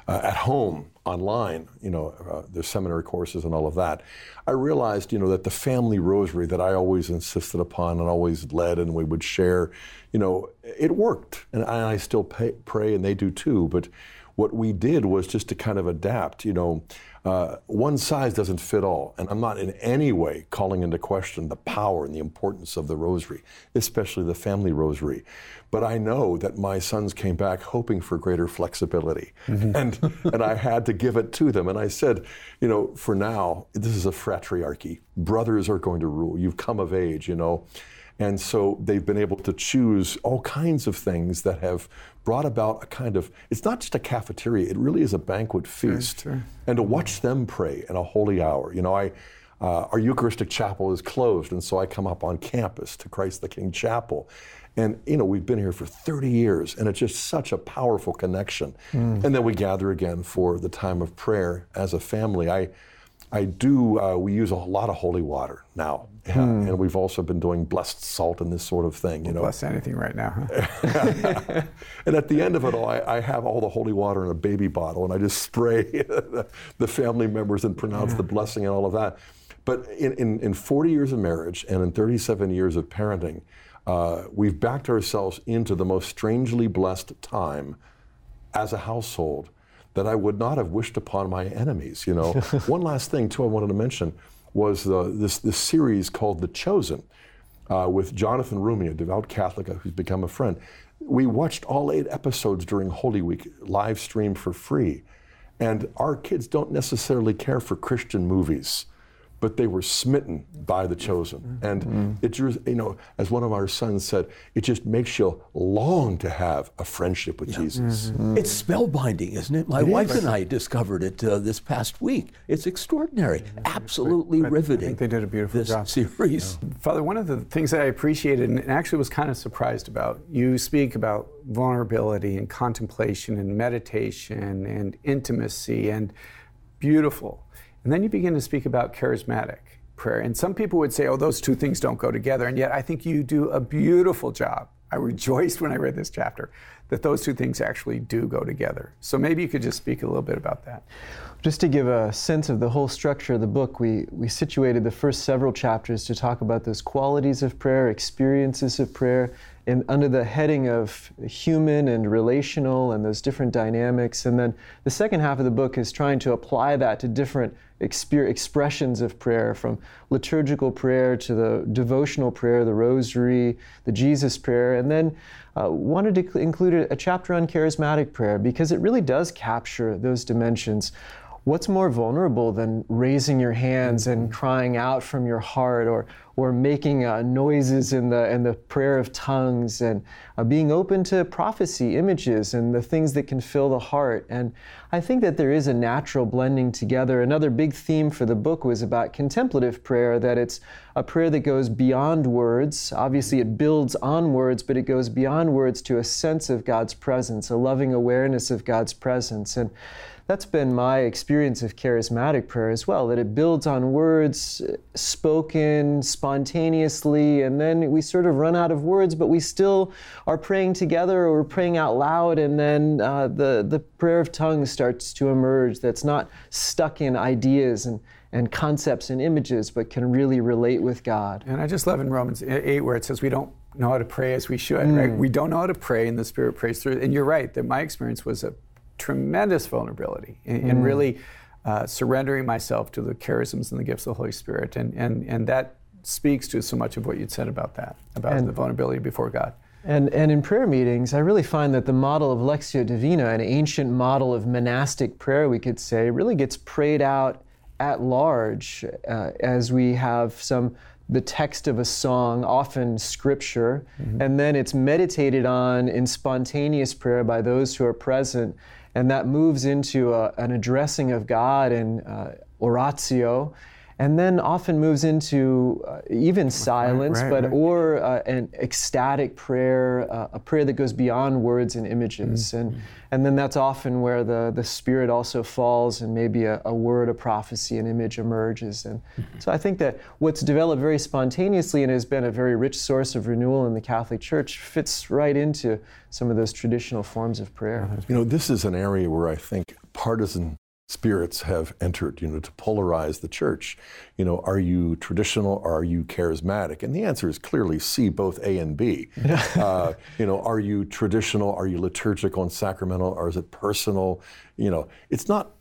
uh, at home online, you know, uh, their seminary courses and all of that, I realized, you know, that the family rosary that I always insisted upon and always led and we would share, you know, it worked. And I, I still pay, pray and they do too. But what we did was just to kind of adapt, you know. Uh, one size doesn't fit all, and I'm not in any way calling into question the power and the importance of the rosary, especially the family rosary. But I know that my sons came back hoping for greater flexibility, mm-hmm. and and I had to give it to them. And I said, you know, for now, this is a fratriarchy. Brothers are going to rule. You've come of age, you know. And so they've been able to choose all kinds of things that have brought about a kind of, it's not just a cafeteria, it really is a banquet feast. Sure, sure. And to watch them pray in a holy hour. You know, I, uh, our Eucharistic chapel is closed, and so I come up on campus to Christ the King Chapel. And, you know, we've been here for 30 years, and it's just such a powerful connection. Mm. And then we gather again for the time of prayer as a family. I, I do, uh, we use a lot of holy water now. Yeah, hmm. And we've also been doing blessed salt and this sort of thing. You know, bless anything right now. Huh? and at the end of it all, I, I, have all the holy water in a baby bottle, and I just spray the family members and pronounce yeah. the blessing and all of that. But in, in, in, 40 years of marriage and in 37 years of parenting, uh, we've backed ourselves into the most strangely blessed time as a household that I would not have wished upon my enemies. You know, one last thing too I wanted to mention was the, this this series called The Chosen uh, with Jonathan Roumie, a devout Catholic who's become a friend. We watched all eight episodes during Holy Week, live stream for free, and our kids don't necessarily care for Christian movies. But they were smitten by the chosen. Mm-hmm. And mm-hmm. it just, you know, as one of our sons said, it just makes you long to have a friendship with Jesus. Mm-hmm. It's spellbinding, isn't it? My wife and I discovered it uh, this past week. It's extraordinary, absolutely I- I riveting. think they did a beautiful this job. series. Father, one of the things that I appreciated and actually was kind of surprised about, you speak about vulnerability and contemplation and meditation and intimacy and beautiful. And then you begin to speak about charismatic prayer. And some people would say, oh, those two things don't go together. And yet I think you do a beautiful job. I rejoiced when I read this chapter that those two things actually do go together. So maybe you could just speak a little bit about that. Just to give a sense of the whole structure of the book, we, we situated the first several chapters to talk about those qualities of prayer, experiences of prayer, and under the heading of human and relational and those different dynamics. And then the second half of the book is trying to apply that to different exper- expressions of prayer, from liturgical prayer to the devotional prayer, the rosary, the Jesus prayer, and then uh, wanted to include a, a chapter on charismatic prayer because it really does capture those dimensions what's more vulnerable than raising your hands and crying out from your heart or, or making uh, noises in the, in the prayer of tongues and uh, being open to prophecy, images, and the things that can fill the heart. And I think that there is a natural blending together. Another big theme for the book was about contemplative prayer, that it's a prayer that goes beyond words. Obviously, it builds on words, but it goes beyond words to a sense of God's presence, a loving awareness of God's presence. And that's been my experience of charismatic prayer as well, that it builds on words spoken spontaneously, and then we sort of run out of words, but we still are praying together or we're praying out loud, and then uh, the, the prayer of tongues starts to emerge that's not stuck in ideas and, and concepts and images, but can really relate with God. And I just love in Romans 8 where it says we don't know how to pray as we should, right? We don't know how to pray, and the Spirit prays through. And you're right, that my experience was a tremendous vulnerability in, in really uh, surrendering myself to the charisms and the gifts of the Holy Spirit. And, and, and that speaks to so much of what you'd said about that, about And- the vulnerability before God. And, and in prayer meetings, I really find that the model of Lectio Divina, an ancient model of monastic prayer, we could say, really gets prayed out at large uh, as we have some the text of a song, often scripture, and then it's meditated on in spontaneous prayer by those who are present, and that moves into a, an addressing of God and uh, oratio, and then often moves into uh, even silence, right, but right. or uh, an ecstatic prayer, uh, a prayer that goes beyond words and images. Mm-hmm. And, and then that's often where the, the Spirit also falls and maybe a, a word, a prophecy, an image emerges. And Mm-hmm. so I think that what's developed very spontaneously and has been a very rich source of renewal in the Catholic Church fits right into some of those traditional forms of prayer. You know, this is an area where I think partisan spirits have entered, you know, to polarize the church. You know, are you traditional or are you charismatic? And the answer is clearly C, both A and B. uh, you know, are you traditional, are you liturgical and sacramental, or is it personal? You know, it's not,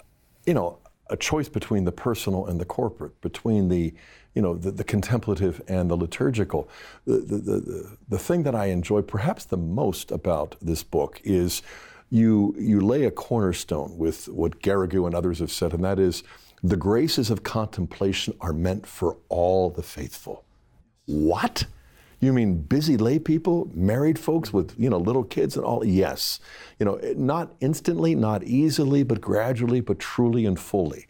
you know, a choice between the personal and the corporate, between the, you know, the, the contemplative and the liturgical. The, the, the, the thing that I enjoy perhaps the most about this book is you, you lay a cornerstone with what Garrigou and others have said, and that is the graces of contemplation are meant for all the faithful. What? You mean busy lay people, married folks with you know little kids and all? Yes, you know not instantly, not easily, but gradually, but truly and fully.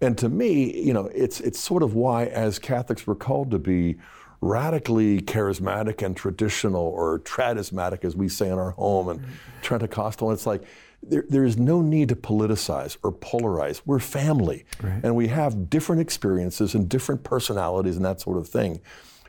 And to me, you know, it's it's sort of why as Catholics we're called to be radically charismatic and traditional, or tradismatic, as we say in our home, and mm-hmm. Trentecostal. And it's like there, there is no need to politicize or polarize. We're family, and we have different experiences and different personalities and that sort of thing.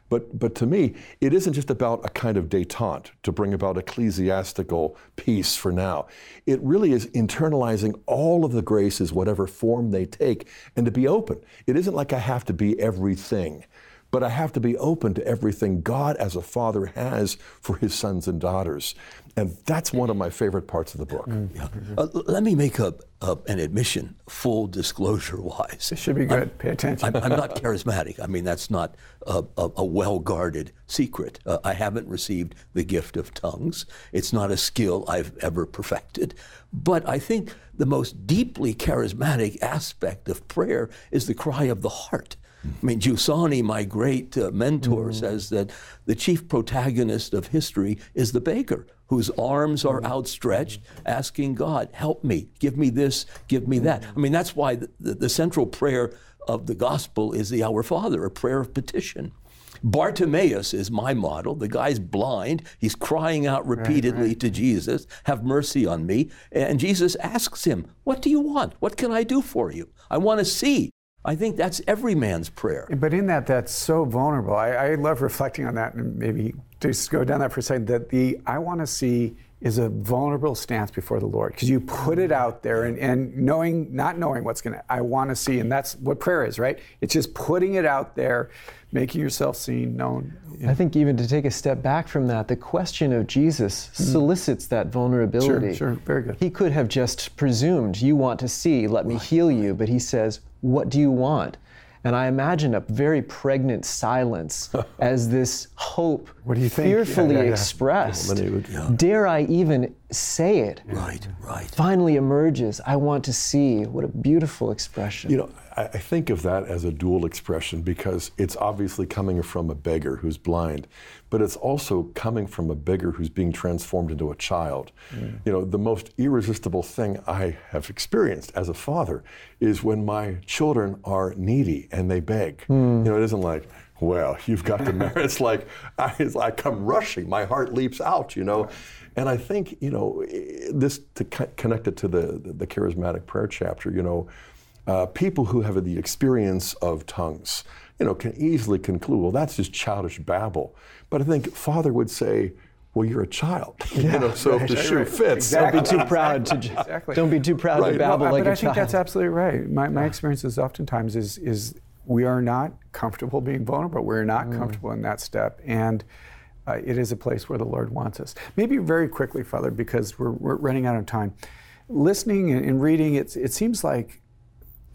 But, but to me, it isn't just about a kind of detente to bring about ecclesiastical peace for now. It really is internalizing all of the graces, whatever form they take, and to be open. It isn't like I have to be everything, but I have to be open to everything God as a father has for his sons and daughters. And that's one of my favorite parts of the book. Yeah. Uh, let me make a, a, an admission, full disclosure wise. It should be good. Pay attention. I'm, I'm not charismatic. I mean, that's not a, a, a well guarded secret. Uh, I haven't received the gift of tongues. It's not a skill I've ever perfected. But I think the most deeply charismatic aspect of prayer is the cry of the heart. I mean, Giussani, my great uh, mentor, mm-hmm. says that the chief protagonist of history is the baker whose arms are mm-hmm. outstretched, asking God, help me, give me this, give me that. Mm-hmm. I mean, that's why the, the, the central prayer of the gospel is the Our Father, a prayer of petition. Bartimaeus is my model. The guy's blind. He's crying out repeatedly to Jesus, Have mercy on me. And Jesus asks him, What do you want? What can I do for you? I want to see. I think that's every man's prayer. But in that, that's so vulnerable. I, I love reflecting on that and maybe just go down that for a second. That the I want to see is a vulnerable stance before the Lord because you put it out there and, and knowing, not knowing what's going to, I want to see. And that's what prayer is, right? It's just putting it out there, making yourself seen, known. I think even to take a step back from that, the question of Jesus mm. solicits that vulnerability. Sure, sure, very good. He could have just presumed, You want to see, let me heal you. But he says, What do you want? And I imagine a very pregnant silence as this hope What do you think? Yeah, fearfully yeah, yeah. expressed. Many would- yeah. Dare I even say it? Right, right. Finally emerges, I want to see. What a beautiful expression. You know, I, I think of that as a dual expression because it's obviously coming from a beggar who's blind, but it's also coming from a beggar who's being transformed into a child. You know, the most irresistible thing I have experienced as a father is when my children are needy and they beg. You know, it isn't like, well, you've got the merit. It's like I, it's like I come rushing. My heart leaps out. You know, and I think you know this to connect it to the the, the charismatic prayer chapter. You know, uh, people who have the experience of tongues, you know, can easily conclude, well, that's just childish babble. But I think Father would say, well, you're a child. you know, so if the right, shoe right. fits, don't be too proud to Exactly. don't be too proud Right. to No, babble Uh, like but a I think that's absolutely right. My, my experience is oftentimes is is we are not comfortable being vulnerable. We're not comfortable in that step, and uh, it is a place where the Lord wants us. Maybe very quickly, Father, because we're, we're running out of time. Listening and, and reading, it's, it seems like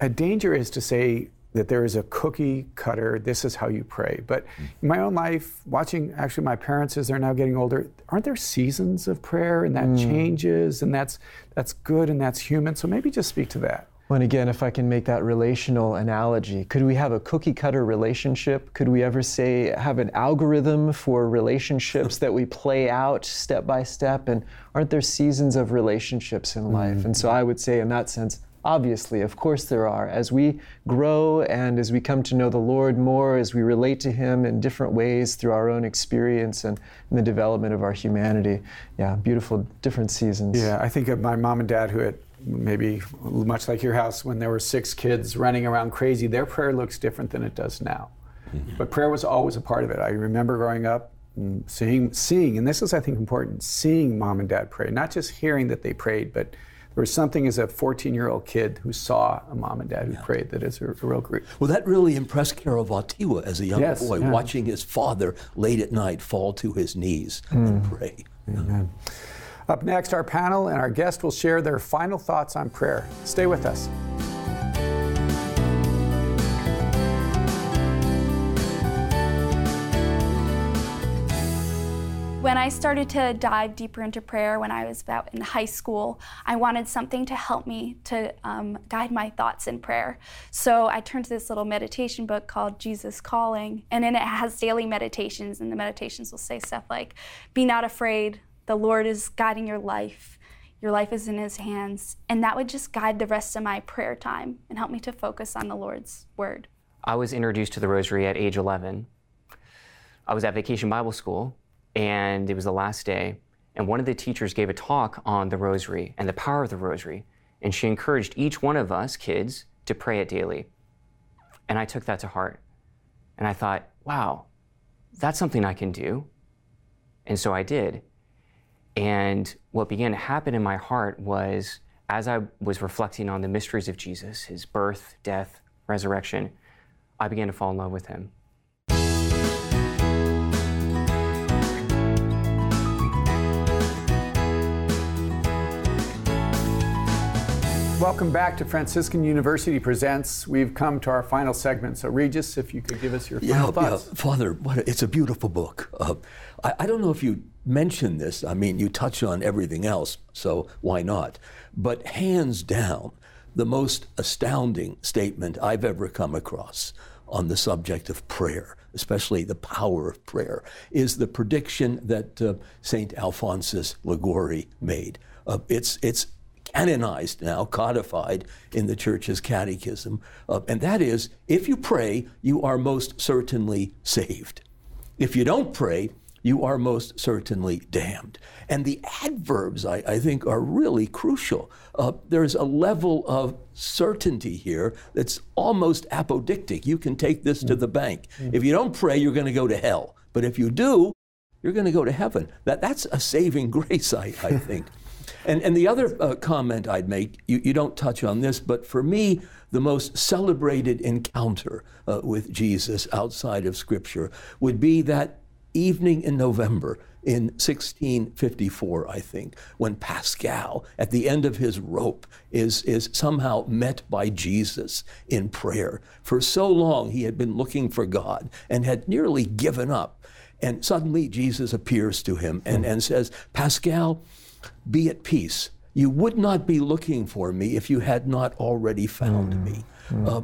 a danger is to say that there is a cookie cutter, this is how you pray. But in my own life, watching actually my parents as they're now getting older, aren't there seasons of prayer and that hmm. changes and that's that's good and that's human. So maybe just speak to that. Well, and again, if I can make that relational analogy, could we have a cookie cutter relationship? Could we ever say, have an algorithm for relationships that we play out step by step? And aren't there seasons of relationships in life? Hmm. And so I would say, in that sense, obviously, of course there are. As we grow and as we come to know the Lord more, as we relate to Him in different ways through our own experience and in the development of our humanity, yeah, beautiful different seasons. Yeah, I think of my mom and dad who had maybe much like your house when there were six kids running around crazy. Their prayer looks different than it does now. Mm-hmm. But prayer was always a part of it. I remember growing up and seeing seeing and this is I think important, seeing mom and dad pray, not just hearing that they prayed, but there was something as a 14-year-old kid who saw a mom and dad who prayed that is a, a real grief. Well, that really impressed Wojtyła as a young Yes, boy, yeah. watching his father late at night fall to his knees and hmm. pray. Amen. Up next, our panel and our guest will share their final thoughts on prayer. Stay with us. When I started to dive deeper into prayer when I was about in high school, I wanted something to help me to um, guide my thoughts in prayer. So I turned to this little meditation book called Jesus Calling, and in it has daily meditations, and the meditations will say stuff like, Be not afraid, the Lord is guiding your life. Your life is in His hands. And that would just guide the rest of my prayer time and help me to focus on the Lord's Word. I was introduced to the rosary at age 11. I was at vacation Bible school, and it was the last day. And one of the teachers gave a talk on the rosary and the power of the rosary. And she encouraged each one of us kids to pray it daily. And I took that to heart. And I thought, wow, that's something I can do. And so I did. And what began to happen in my heart was as I was reflecting on the mysteries of Jesus, his birth, death, resurrection, I began to fall in love with him. Welcome back to Franciscan University Presents. We've come to our final segment. So, Regis, if you could give us your final Yeah, yeah. Father, what a, it's a beautiful book. Uh, I, I don't know if you mentioned this. I mean, you touch on everything else, so why not? But hands down, the most astounding statement I've ever come across on the subject of prayer, especially the power of prayer, is the prediction that uh, St. Alphonsus Liguori made. Uh, it's, it's canonized now, codified in the church's catechism, uh, and that is if you pray, you are most certainly saved. If you don't pray, you are most certainly damned. And the adverbs, I, I think, are really crucial. Uh, there's a level of certainty here that's almost apodictic. You can take this to the bank. If you don't pray, you're going to go to hell. But if you do, you're going to go to heaven. That, that's a saving grace, I, I think. And, and the other uh, comment I'd make, you, you don't touch on this, but for me, the most celebrated encounter uh, with Jesus outside of Scripture would be that evening in November in 1654, I think, when Pascal, at the end of his rope, is, is somehow met by Jesus in prayer. For so long, he had been looking for God and had nearly given up. And suddenly, Jesus appears to him and, and says, Pascal, be at peace. You would not be looking for me if you had not already found me. Uh,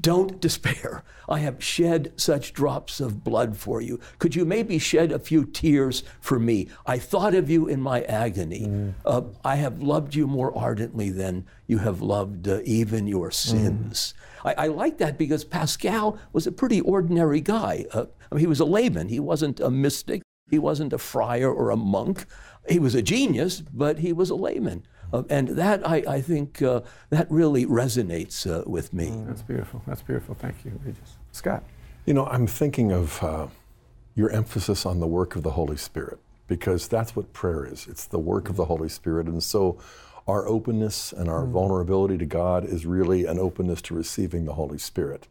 don't despair. I have shed such drops of blood for you. Could you maybe shed a few tears for me? I thought of you in my agony. Uh, I have loved you more ardently than you have loved uh, even your sins. I, I like that because Pascal was a pretty ordinary guy. Uh, I mean, he was a layman, he wasn't a mystic, he wasn't a friar or a monk. He was a genius, but he was a layman. Uh, and that, I, I think, uh, that really resonates uh, with me. That's beautiful. That's beautiful. Thank you, Regis. Scott. You know, I'm thinking of uh, your emphasis on the work of the Holy Spirit because that's what prayer is. It's the work of the Holy Spirit. And so our openness and our vulnerability to God is really an openness to receiving the Holy Spirit.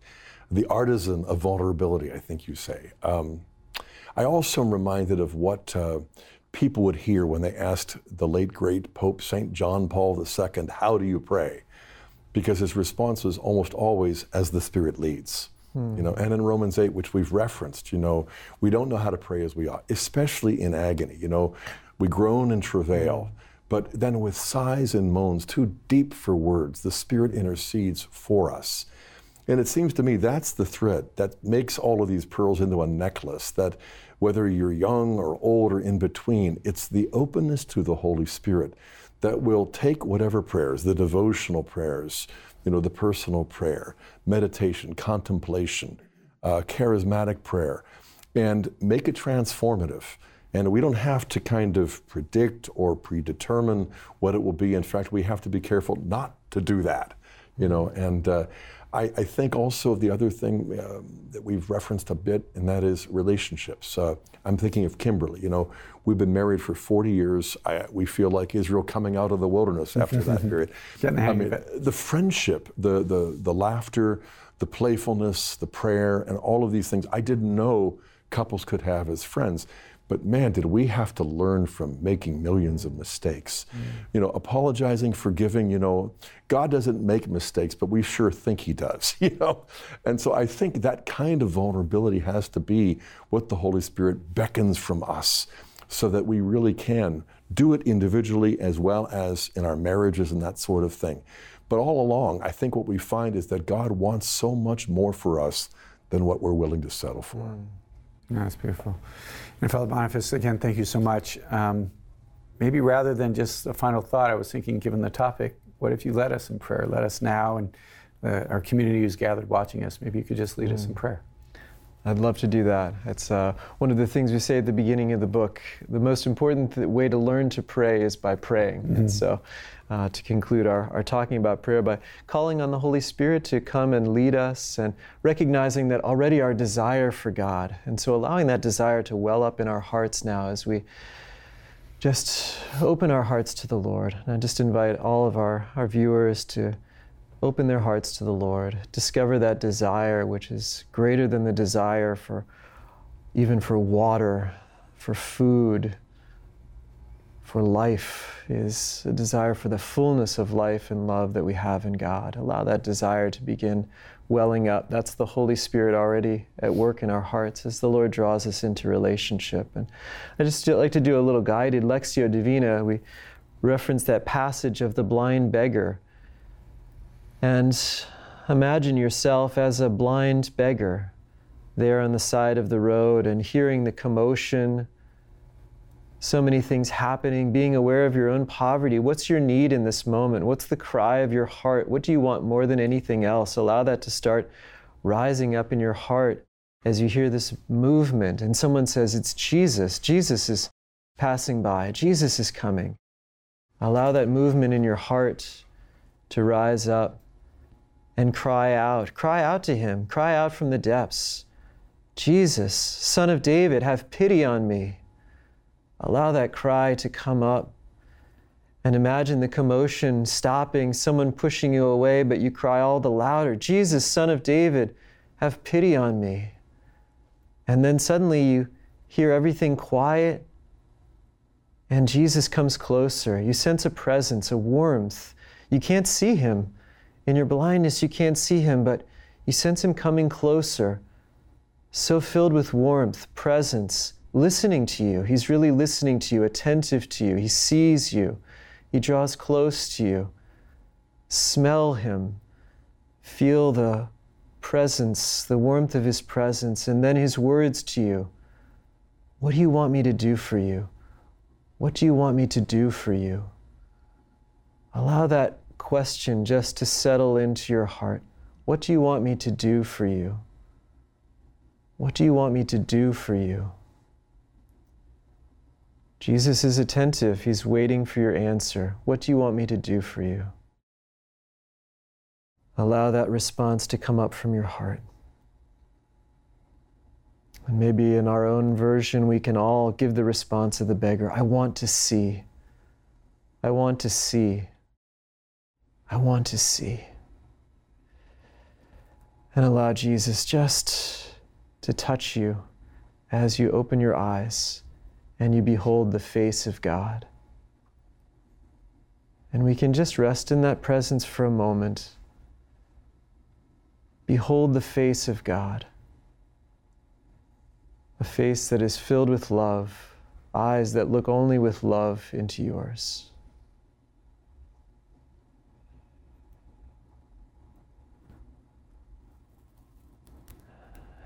The artisan of vulnerability, I think you say. Um, I also am reminded of what uh, people would hear when they asked the late great Pope St. John Paul II, How do you pray? Because his response was almost always, As the Spirit leads. You know, and in Romans 8, which we've referenced, you know, we don't know how to pray as we ought, especially in agony. You know, we groan and travail, but then with sighs and moans too deep for words, the Spirit intercedes for us. And it seems to me that's the thread that makes all of these pearls into a necklace. That whether you're young or old or in between, it's the openness to the Holy Spirit that will take whatever prayers, the devotional prayers, you know, the personal prayer, meditation, contemplation, uh, charismatic prayer, and make it transformative. And we don't have to kind of predict or predetermine what it will be. In fact, we have to be careful not to do that, you know. And uh, I, I think also the other thing um, that we've referenced a bit, and that is relationships. Uh, I'm thinking of Kimberly. You know, we've been married for 40 years. I, we feel like Israel coming out of the wilderness after that period. Getting the hang I of mean, the friendship, the, the, the laughter, the playfulness, the prayer, and all of these things I didn't know couples could have as friends. But man, did we have to learn from making millions of mistakes. Mm. You know, apologizing, forgiving, you know, God doesn't make mistakes, but we sure think He does, you know? And so I think that kind of vulnerability has to be what the Holy Spirit beckons from us so that we really can do it individually as well as in our marriages and that sort of thing. But all along, I think what we find is that God wants so much more for us than what we're willing to settle for. Mm. Yeah, That's beautiful. And Father Boniface, again, thank you so much. Um, maybe rather than just a final thought, I was thinking, given the topic, what if you led us in prayer? Let us now, and uh, our community who's gathered watching us, maybe you could just lead us in prayer. I'd love to do that. It's uh, one of the things we say at the beginning of the book. The most important th- way to learn to pray is by praying. And so, uh, to conclude our, our talking about prayer, by calling on the Holy Spirit to come and lead us and recognizing that already our desire for God. And so, allowing that desire to well up in our hearts now as we just open our hearts to the Lord. And I just invite all of our, our viewers to open their hearts to the Lord, discover that desire which is greater than the desire for even for water, for food, for life is a desire for the fullness of life and love that we have in God. Allow that desire to begin welling up. That's the Holy Spirit already at work in our hearts as the Lord draws us into relationship. And I just like to do a little guided Lectio Divina. We reference that passage of the blind beggar. And Imagine yourself as a blind beggar there on the side of the road and hearing the commotion, so many things happening, being aware of your own poverty. What's your need in this moment? What's the cry of your heart? What do you want more than anything else? Allow that to start rising up in your heart as you hear this movement and someone says, It's Jesus. Jesus is passing by. Jesus is coming. Allow that movement in your heart to rise up and cry out. Cry out to Him. Cry out from the depths. Jesus, Son of David, have pity on me. Allow that cry to come up. And imagine the commotion stopping, someone pushing you away, but you cry all the louder Jesus, Son of David, have pity on me. And then suddenly you hear everything quiet, and Jesus comes closer. You sense a presence, a warmth. You can't see him. In your blindness, you can't see him, but you sense him coming closer, so filled with warmth, presence, listening to you. He's really listening to you, attentive to you. He sees you, he draws close to you. Smell him, feel the presence, the warmth of His presence, and then His words to you. What do you want me to do for you? What do you want me to do for you? Allow that question just to settle into your heart. What do you want me to do for you? What do you want me to do for you? Jesus is attentive. He's waiting for your answer. What do you want me to do for you? Allow that response to come up from your heart. And maybe in our own version, we can all give the response of the beggar I want to see. I want to see. I want to see. And allow Jesus just to touch you as you open your eyes and you behold the face of God. And we can just rest in that presence for a moment Behold the face of God, a face that is filled with love, eyes that look only with love into yours.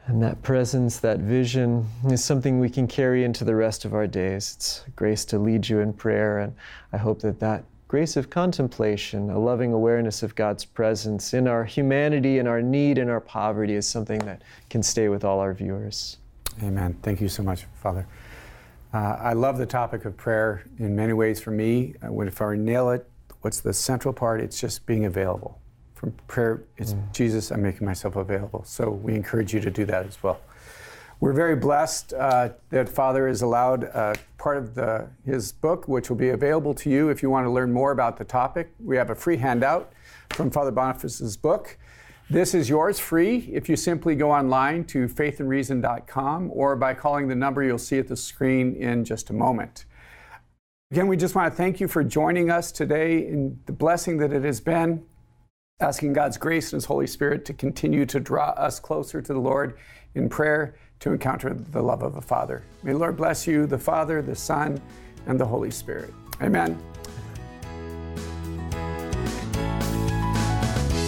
And that presence, that vision is something we can carry into the rest of our days. It's grace to lead you in prayer, and I hope that that grace of contemplation, a loving awareness of God's presence in our humanity and our need and our poverty is something that can stay with all our viewers. Amen. Thank you so much, Father. Uh, I love the topic of prayer in many ways for me. Uh, if I nail it, what's the central part? It's just being available. From prayer, it's mm. Jesus, I'm making myself available. So we encourage you to do that as well. We're very blessed uh, that Father has allowed uh, part of the, his book, which will be available to you if you want to learn more about the topic. We have a free handout from Father Boniface's book. This is yours free if you simply go online to faithandreason.com or by calling the number you'll see at the screen in just a moment. Again, we just want to thank you for joining us today in the blessing that it has been, asking God's grace and His Holy Spirit to continue to draw us closer to the Lord in prayer to encounter the love of a Father. May the Lord bless you, the Father, the Son, and the Holy Spirit. Amen.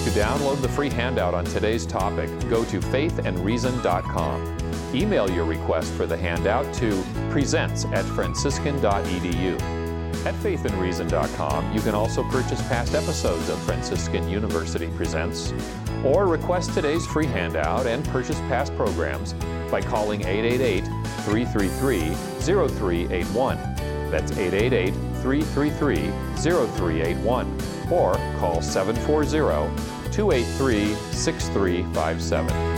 To download the free handout on today's topic, go to faithandreason.com. Email your request for the handout to presents at franciscan.edu. At faithandreason.com, you can also purchase past episodes of Franciscan University Presents, or request today's free handout and purchase past programs by calling 888 333 0381. That's 888 333 0381. Or call 740 283 6357.